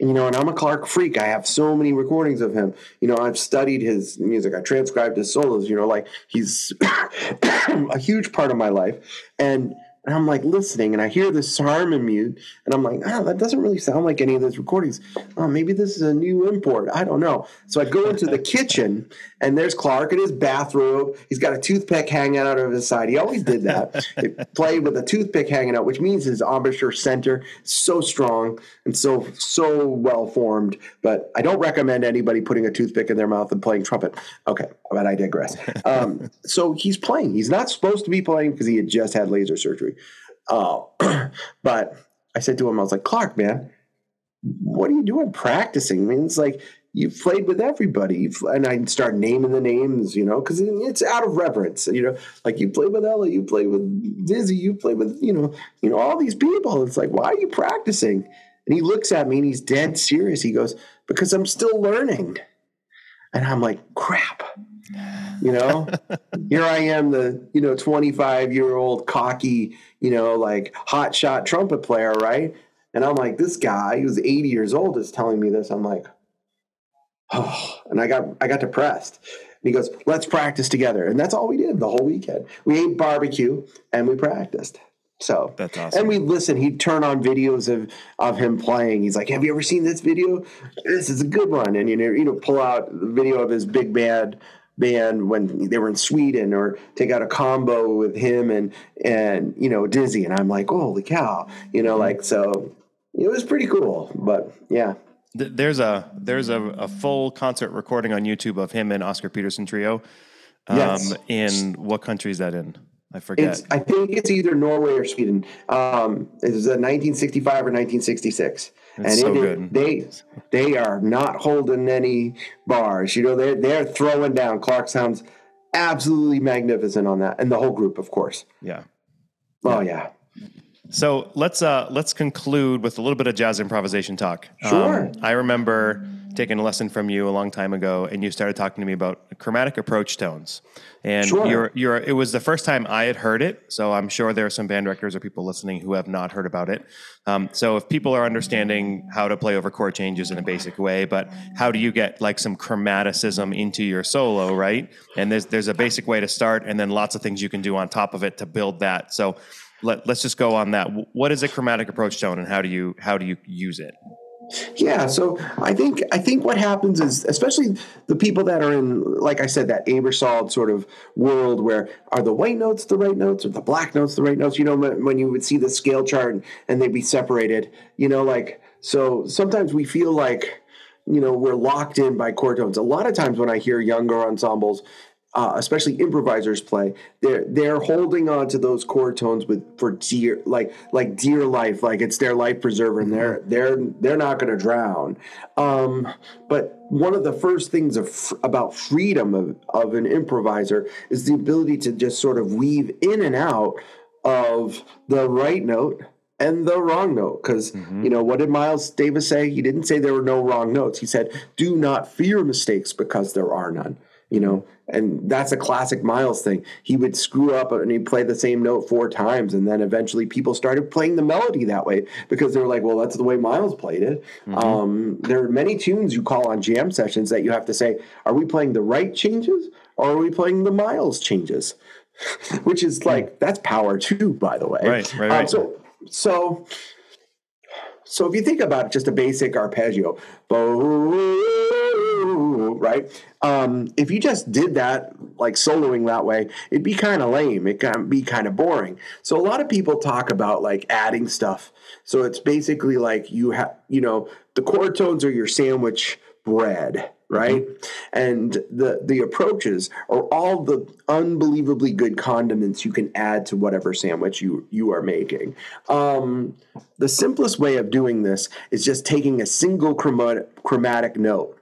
you know, and I'm a Clark freak. I have so many recordings of him. You know, I've studied his music. I transcribed his solos. You know, like he's a huge part of my life. And and I'm like listening and I hear this harmon mute and I'm like, oh, that doesn't really sound like any of those recordings. Oh, maybe this is a new import. I don't know. So I go into the kitchen and there's Clark in his bathrobe. He's got a toothpick hanging out of his side. He always did that. he played with a toothpick hanging out, which means his embouchure center is so strong and so so well formed. But I don't recommend anybody putting a toothpick in their mouth and playing trumpet. Okay, but I digress. Um, so he's playing. He's not supposed to be playing because he had just had laser surgery. Uh, but I said to him, I was like, Clark, man, what are you doing practicing? I mean, it's like you've played with everybody. and I start naming the names, you know, because it's out of reverence. You know, like you play with Ella, you play with Dizzy, you play with, you know, you know, all these people. It's like, why are you practicing? And he looks at me and he's dead serious. He goes, Because I'm still learning. And I'm like, crap. You know, here I am, the, you know, 25 year old cocky, you know, like hot shot trumpet player, right? And I'm like, this guy who's 80 years old is telling me this. I'm like, oh, and I got I got depressed. And he goes, let's practice together. And that's all we did the whole weekend. We ate barbecue and we practiced. So that's awesome. And we listen. He'd turn on videos of of him playing. He's like, "Have you ever seen this video? This is a good one." And you know, you know, pull out the video of his big band band when they were in Sweden, or take out a combo with him and and you know Dizzy. And I'm like, "Holy cow!" You know, like so. It was pretty cool, but yeah. There's a there's a, a full concert recording on YouTube of him and Oscar Peterson trio. Um, yes. In what country is that in? I forget. It's, I think it's either Norway or Sweden. Um, it was a 1965 or 1966. And so it, good. they they are not holding any bars. You know, they're they're throwing down. Clark sounds absolutely magnificent on that, and the whole group, of course. Yeah. Oh yeah, So let's uh, let's conclude with a little bit of jazz improvisation talk. Sure. Um, I remember taking a lesson from you a long time ago, and you started talking to me about chromatic approach tones. And Sure. you're you're it was the first time I had heard it, so I'm sure there are some band directors or people listening who have not heard about it. Um, so if people are understanding how to play over chord changes in a basic way, but how do you get like some chromaticism into your solo, right? And there's there's a basic way to start, and then lots of things you can do on top of it to build that. So let, let's just go on that. What is a chromatic approach tone, and how do you how do you use it? Yeah, so I think I think what happens is, especially the people that are in, like I said, that Aebersold sort of world where are the white notes the right notes or the black notes the right notes? You know, when you would see the scale chart and they'd be separated, you know, like so. Sometimes we feel like, you know, we're locked in by chord tones. A lot of times when I hear younger ensembles, uh, especially improvisers play, they're they're holding on to those chord tones with for dear like like dear life, like it's their life preserver, and they're they're they're not going to drown. Um, but one of the first things of, about freedom of, of an improviser is the ability to just sort of weave in and out of the right note and the wrong note. Because you know what did miles davis say? He didn't say there were no wrong notes. He said do not fear mistakes because there are none you know and that's a classic miles thing. He would screw up and he'd play the same note four times and then eventually people started playing the melody that way because they were like well that's the way miles played it. Um, there are many tunes you call on jam sessions that you have to say are we playing the right changes or are we playing the miles changes? Which is like that's power too by the way. Right, right, Um, right. so so so if you think about it, just a basic arpeggio, bo- right? Um, if you just did that, like soloing that way, it'd be kind of lame. It can be kind of boring. So a lot of people talk about like adding stuff. So it's basically like you have, you know, the chord tones are your sandwich bread, right? And the the approaches are all the unbelievably good condiments you can add to whatever sandwich you you are making. Um, the simplest way of doing this is just taking a single chromatic, chromatic note.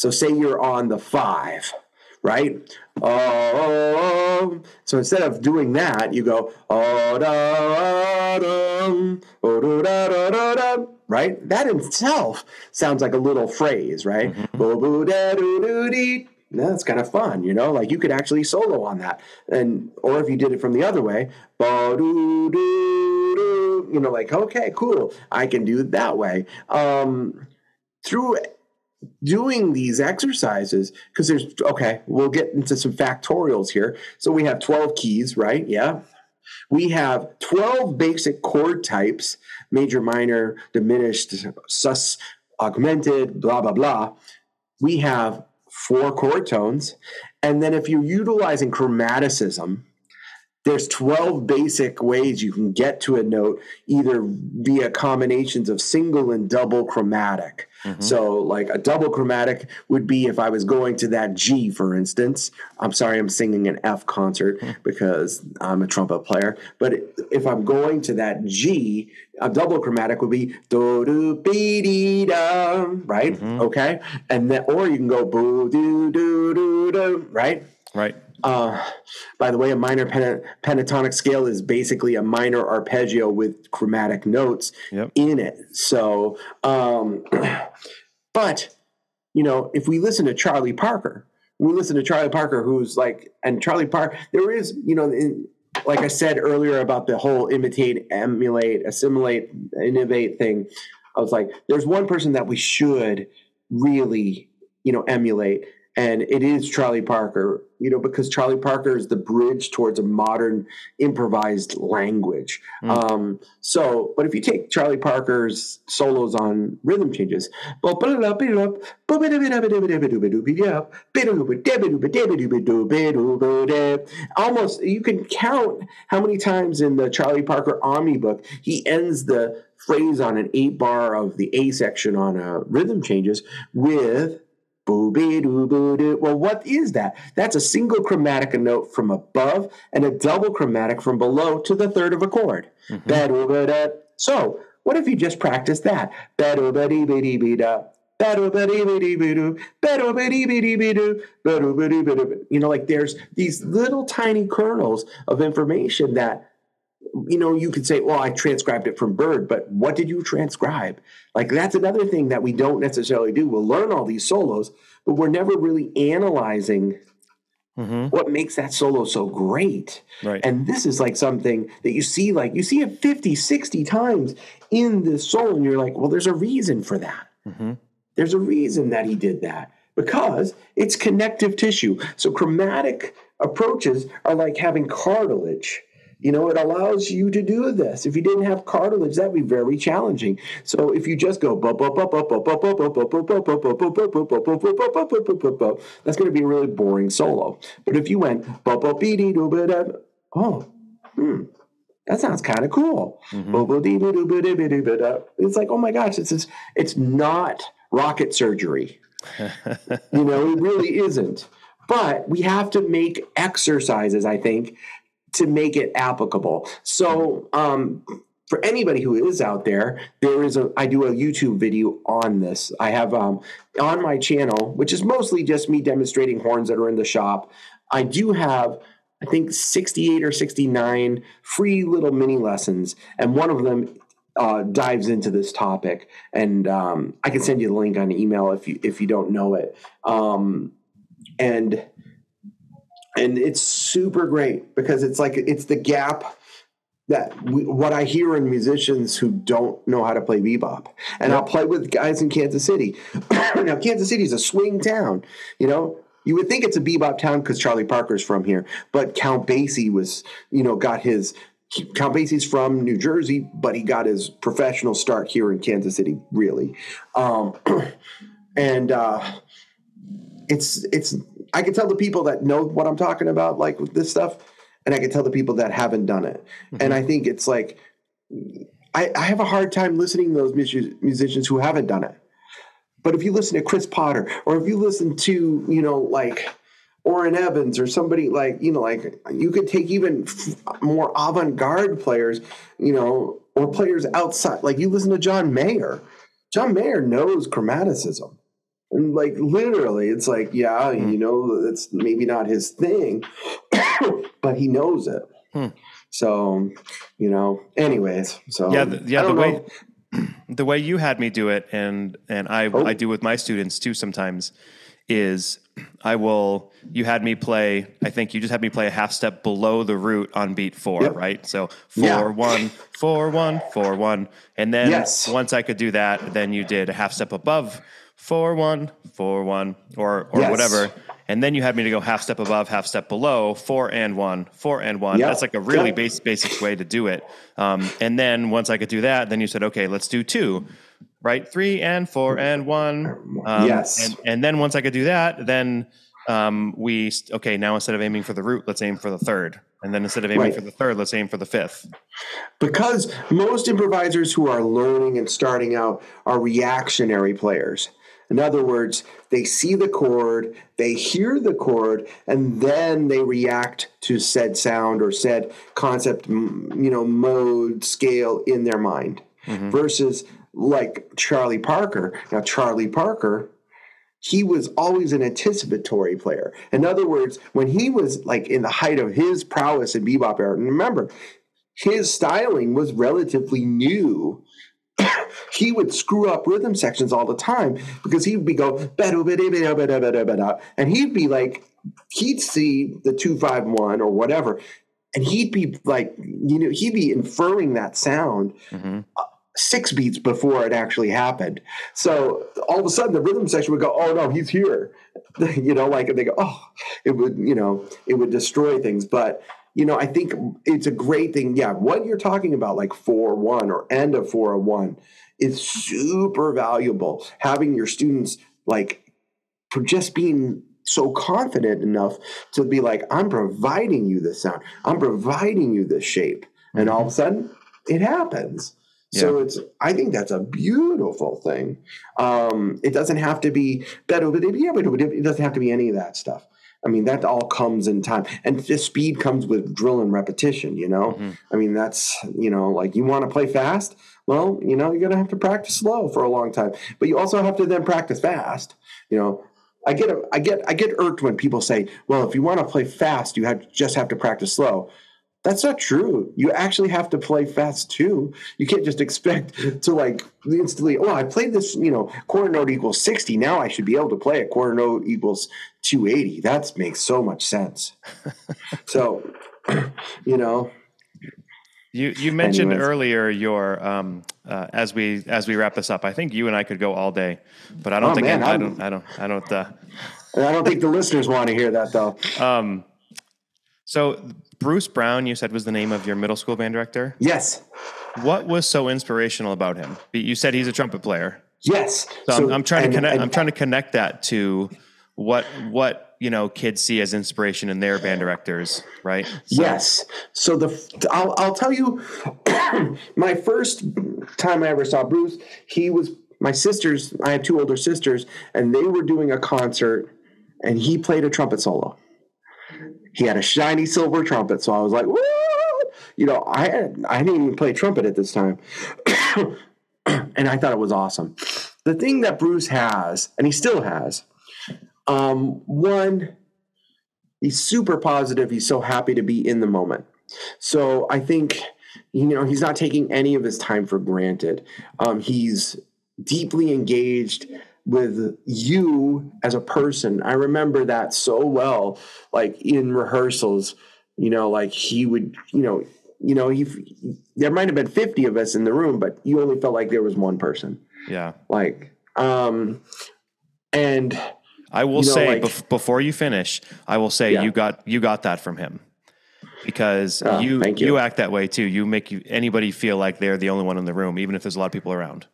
So say you're on the five, right? Oh, so instead of doing that, you go oh da dum, oh da da da da, right? That in itself sounds like a little phrase, right? Bo boo da doo doo dee. That's kind of fun, you know. Like you could actually solo on that, and or if you did it from the other way, you know, like okay, cool, I can do it that way. Um, through doing these exercises because there's okay we'll get into some factorials here. So we have 12 keys right? Yeah. We have 12 basic chord types major minor diminished sus augmented blah blah blah. We have four chord tones. And then if you're utilizing chromaticism there's 12 basic ways you can get to a note either via combinations of single and double chromatic. Mm-hmm. So like a double chromatic would be if i was going to that g for instance. I'm sorry i'm singing an f concert hmm. because i'm a trumpet player. But if i'm going to that g a double chromatic would be do do be dee da right? Mm-hmm. Okay? And then or you can go boo do do do do right? Right. Uh, by the way, a minor pen- pentatonic scale is basically a minor arpeggio with chromatic notes Yep. in it. So, um, but you know, if we listen to Charlie Parker, we listen to Charlie Parker, who's like, and Charlie Parker, there is, you know, in, like I said earlier about the whole imitate, emulate, assimilate, innovate thing. I was like, there's one person that we should really, you know, emulate, and it is Charlie Parker, you know, because Charlie Parker is the bridge towards a modern improvised language. Um, so, but if you take Charlie Parker's solos on rhythm changes, almost you can count how many times in the Charlie Parker Omnibook he ends the phrase on an eight bar of the A section on a rhythm changes with Booby doo boo doo. Well, what is that? That's a single chromatic note from above and a double chromatic from below to the third of a chord. Mm-hmm. Ba-doo-ba-da. So what if you just practice that? You know, like there's these little tiny kernels of information that you know, you could say, well, I transcribed it from Bird, but what did you transcribe? Like, that's another thing that we don't necessarily do. We'll learn all these solos, but we're never really analyzing mm-hmm. what makes that solo so great. Right. And this is like something that you see, like, you see it 50, 60 times in the solo, and you're like, well, there's a reason for that. Mm-hmm. There's a reason that he did that because it's connective tissue. So, chromatic approaches are like having cartilage you know, it allows you to do this. If you didn't have cartilage, that'd be very challenging. So if you just go that's going to be a really boring solo. But if you went oh, hmm, that sounds kind of cool. It's like, oh my gosh, it's just, it's not rocket surgery. you know, it really isn't. But we have to make exercises, I think, to make it applicable. So, um, for anybody who is out there, there is a I do a YouTube video on this. I have um, on my channel, which is mostly just me demonstrating horns that are in the shop. I do have I think 68 or 69 free little mini lessons, and one of them uh, dives into this topic. And um, I can send you the link on email if you if you don't know it. Um, and and it's super great because it's like it's the gap that we, what I hear in musicians who don't know how to play bebop. And I'll play with guys in Kansas City. now, Kansas City is a swing town. You know, you would think it's a bebop town because Charlie Parker's from here, but Count Basie was, you know, got his. Count Basie's from New Jersey, but he got his professional start here in Kansas City, really. Um, and uh, it's it's I can tell the people that know what I'm talking about, like with this stuff, and I can tell the people that haven't done it. Mm-hmm. And I think it's like I, I, have a hard time listening to those musicians who haven't done it. But if you listen to Chris Potter, or if you listen to you know like Orrin Evans or somebody like you know like you could take even more avant-garde players, you know, or players outside. Like you listen to John Mayer. John Mayer knows chromaticism. And like literally, it's like, yeah, hmm. you know, it's maybe not his thing, but he knows it. Hmm. So, you know, anyways, so yeah, the, yeah, the way the way you had me do it, and and I oh. I do with my students too sometimes, is I will you had me play. I think you just had me play a half step below the root on beat four, yep. right? So four yeah. one, four one, four one, and then yes. once I could do that, then you did a half step above four one, four one, or or yes. whatever. And then you had me to go half step above, half step below, four and one, four and one. Yep. That's like a really yep. basic basic way to do it. Um, and then once I could do that, then you said, okay, let's do two, right? Three and four and one. Um, yes. And, and then once I could do that, then um, we okay now instead of aiming for the root, let's aim for the third. And then instead of aiming right. for the third, let's aim for the fifth. Because most improvisers who are learning and starting out are reactionary players. In other words, they see the chord, they hear the chord, and then they react to said sound or said concept, you know, mode, scale in their mind. Mm-hmm. Versus like Charlie Parker. Now, Charlie Parker, he was always an anticipatory player. In other words, when he was like in the height of his prowess in bebop era, and remember, his styling was relatively new he would screw up rhythm sections all the time because he'd be go and he'd be like he'd see the 251 or whatever and he'd be like you know he'd be inferring that sound mm-hmm. uh, six beats before it actually happened so all of a sudden the rhythm section would go oh no he's here you know like and they go oh it would you know it would destroy things but you know, I think it's a great thing. Yeah, what you're talking about, like 4 1 or end of 401, is super valuable. Having your students, like, for just being so confident enough to be like, I'm providing you this sound, I'm providing you this shape. And all of a sudden, it happens. Yeah. So it's I think that's a beautiful thing. Um, it doesn't have to be better, but it doesn't have to be any of that stuff. I mean, that all comes in time. And the speed comes with drill and repetition, you know? Mm-hmm. I mean, that's, you know, like you want to play fast? Well, you know, you're to have to practice slow for a long time. But you also have to then practice fast. You know, I get I get I get irked when people say, "Well, if you want to play fast, you have just have to practice slow." That's not true. You actually have to play fast too. You can't just expect to like instantly, oh, I played this, you know, quarter note equals 60. Now I should be able to play a quarter note equals 280. That makes so much sense. so, you know. You you mentioned Anyways. earlier your um uh, as we as we wrap this up. I think you and I could go all day, but I don't oh, think man, I, I, don't I don't I don't uh, I don't think the listeners want to hear that though. Um so Bruce Brown, you said was the name of your middle school band director. Yes. What was so inspirational about him? You said he's a trumpet player. Yes. So, so I'm, I'm, trying and, to connect. And, I'm trying to connect that to what what you know kids see as inspiration in their band directors, right? So. Yes. So the I'll I'll tell you, my first time I ever saw Bruce, he was my sisters. I have two older sisters, and they were doing a concert, and he played a trumpet solo. He had a shiny silver trumpet, so I was like, you know, I had, I didn't even play trumpet at this time, and I thought it was awesome. The thing that Bruce has, and he still has, um, one, he's super positive. He's so happy to be in the moment. So I think you know he's not taking any of his time for granted. Um, he's deeply engaged with you as a person. I remember that so well, like in rehearsals, you know, like he would, you know, you know, he there might have been 50 of us in the room, but you only felt like there was one person. Yeah. Like, um, and I will you know, say like, bef- before you finish, I will say yeah. you got you got that from him because oh, you, you, you act that way too. You make you, anybody feel like they're the only one in the room, even if there's a lot of people around.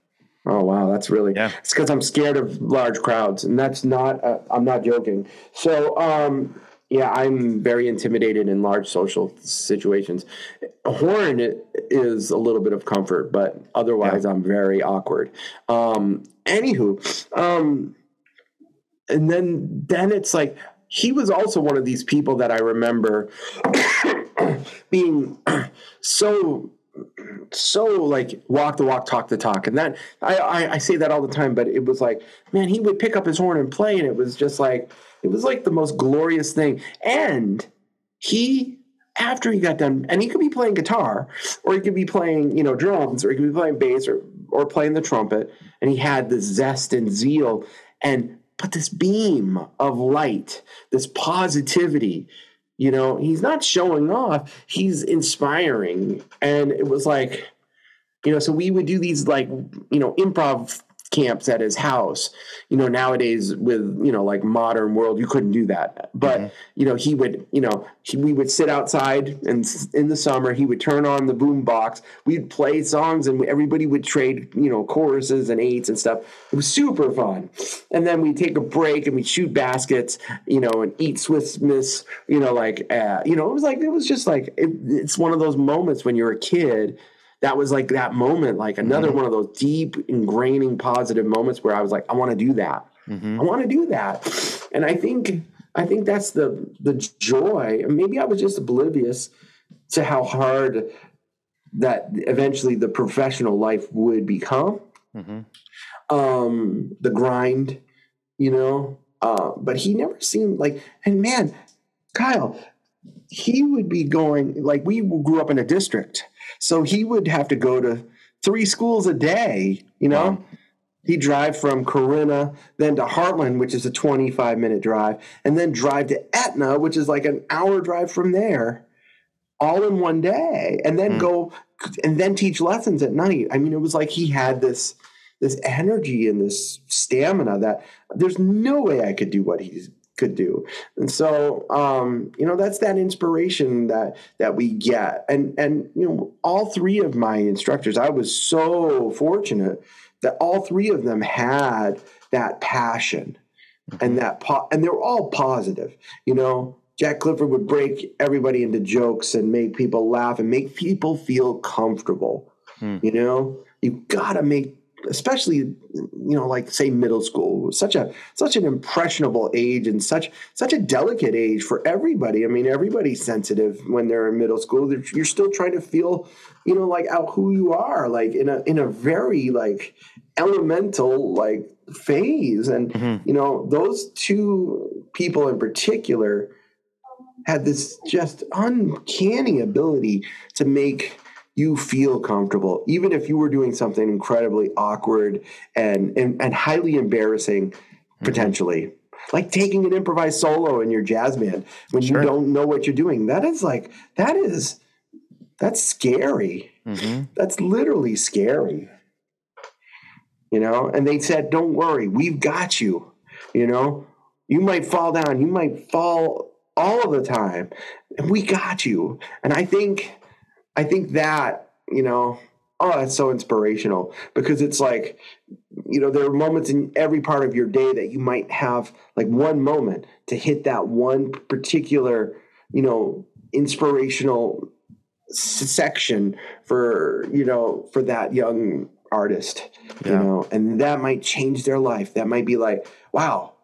Oh wow, that's really yeah. It's because I'm scared of large crowds, and that's not. Uh, I'm not joking. So, um, yeah, I'm very intimidated in large social situations. Horn is a little bit of comfort, but otherwise, yeah. I'm very awkward. Um, anywho, um, and then then it's like he was also one of these people that I remember being so so like walk the walk, talk the talk, and that I, I, I say that all the time. But it was like, man, he would pick up his horn and play, and it was just like it was like the most glorious thing. And he, after he got done, and he could be playing guitar, or he could be playing you know drums, or he could be playing bass, or or playing the trumpet, and he had this zest and zeal, and but this beam of light, this positivity, you know, he's not showing off, he's inspiring. And it was like, you know, so we would do these like, you know, improv camps at his house. You know, nowadays with, you know, like modern world, you couldn't do that. But, mm-hmm. you know, he would, you know, he, we would sit outside and in the summer, he would turn on the boom box. We'd play songs and everybody would trade, you know, choruses and eights and stuff. It was super fun. And then we'd take a break and we'd shoot baskets, you know, and eat Swiss Miss, you know, like, uh, you know, it was like, it was just like, it, it's one of those moments when you're a kid that was like that moment, like another mm-hmm. one of those deep, ingraining positive moments where I was like, I want to do that. Mm-hmm. I want to do that. And I think I think that's the the joy. Maybe I was just oblivious to how hard that eventually the professional life would become. Mm-hmm. Um, the grind, you know. Uh, but he never seemed like, and man, Kyle, he would be going like we grew up in a district so he would have to go to three schools a day, you know? Wow. He'd drive from Corinna, then to Hartland, which is a 25 minute drive, and then drive to Etna, which is like an hour drive from there, all in one day, and then mm. go and then teach lessons at night. I mean, it was like he had this this energy and this stamina that there's no way I could do what he's could do. And so, um, you know, that's that inspiration that that we get. And and you know, all three of my instructors, I was so fortunate that all three of them had that passion mm-hmm. and that po- and they were all positive. You know, Jack Clifford would break everybody into jokes and make people laugh and make people feel comfortable. Mm. You know, you got to make especially you know like say middle school such a such an impressionable age and such such a delicate age for everybody. I mean everybody's sensitive when they're in middle school. You're still trying to feel you know like out who you are like in a in a very like elemental like phase. And mm-hmm. you know those two people in particular had this just uncanny ability to make you feel comfortable, even if you were doing something incredibly awkward and and, and highly embarrassing, mm-hmm. potentially. Like taking an improvised solo in your jazz band when sure. you don't know what you're doing. That is like that is that's scary. Mm-hmm. That's literally scary. You know, and they said, "Don't worry, we've got you." You know, you might fall down, you might fall all of the time, and we got you. And I think I think that, you know, oh, that's so inspirational because it's like, you know, there are moments in every part of your day that you might have like one moment to hit that one particular, you know, inspirational section for, you know, for that young artist, yeah. you know, and that might change their life. That might be like, wow,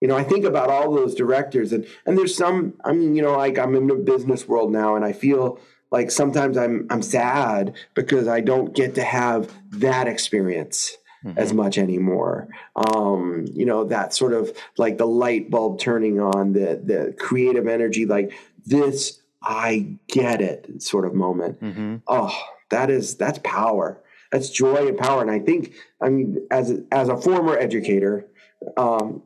you know, I think about all those directors and and there's some I mean, you know, like I'm in the business world now and I feel like sometimes I'm I'm sad because I don't get to have that experience mm-hmm. as much anymore. Um, you know, that sort of like the light bulb turning on, the the creative energy, like this, I get it sort of moment. Mm-hmm. Oh, that is that's power. That's joy and power. And I think, I mean, as as a former educator, um,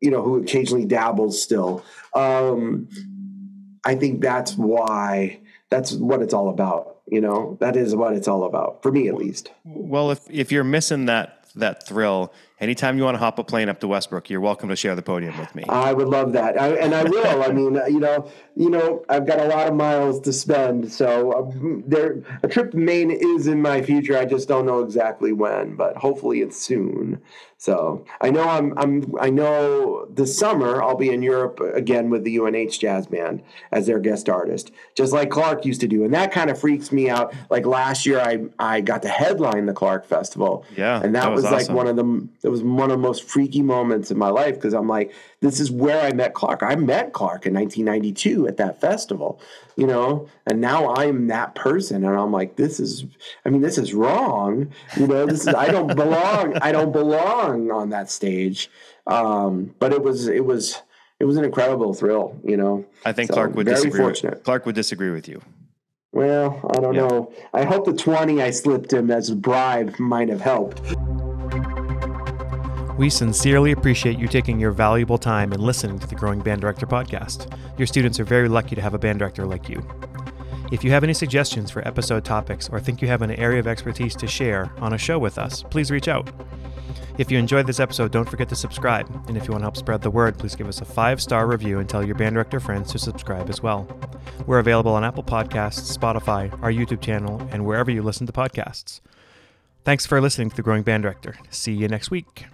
you know, who occasionally dabbles still, um, I think that's why that's what it's all about. You know, that is what it's all about for me, at least. Well, if if you're missing that that thrill. Anytime you want to hop a plane up to Westbrook, you're welcome to share the podium with me. I would love that, I, and I will. I mean, you know, you know, I've got a lot of miles to spend, so um, there a trip to Maine is in my future. I just don't know exactly when, but hopefully it's soon. So I know I'm I'm I know this summer I'll be in Europe again with the UNH Jazz Band as their guest artist, just like Clark used to do, and that kind of freaks me out. Like last year, I I got to headline the Clark Festival, yeah, and that, that was, was awesome. like one of the it was one of the most freaky moments in my life because I'm like, this is where I met Clark. I met Clark in 1992 at that festival, you know, and now I'm that person, and I'm like, this is, I mean, this is wrong, you know, this is I don't belong, I don't belong on that stage, um, but it was it was it was an incredible thrill, you know. I think so, Clark would disagree. Fortunate. With, Clark would disagree with you. Well, I don't yeah. know. I hope the 20 I slipped him as a bribe might have helped. We sincerely appreciate you taking your valuable time and listening to the Growing Band Director podcast. Your students are very lucky to have a band director like you. If you have any suggestions for episode topics or think you have an area of expertise to share on a show with us, please reach out. If you enjoyed this episode, don't forget to subscribe. And if you want to help spread the word, please give us a five star review and tell your band director friends to subscribe as well. We're available on Apple Podcasts, Spotify, our YouTube channel, and wherever you listen to podcasts. Thanks for listening to The Growing Band Director. See you next week.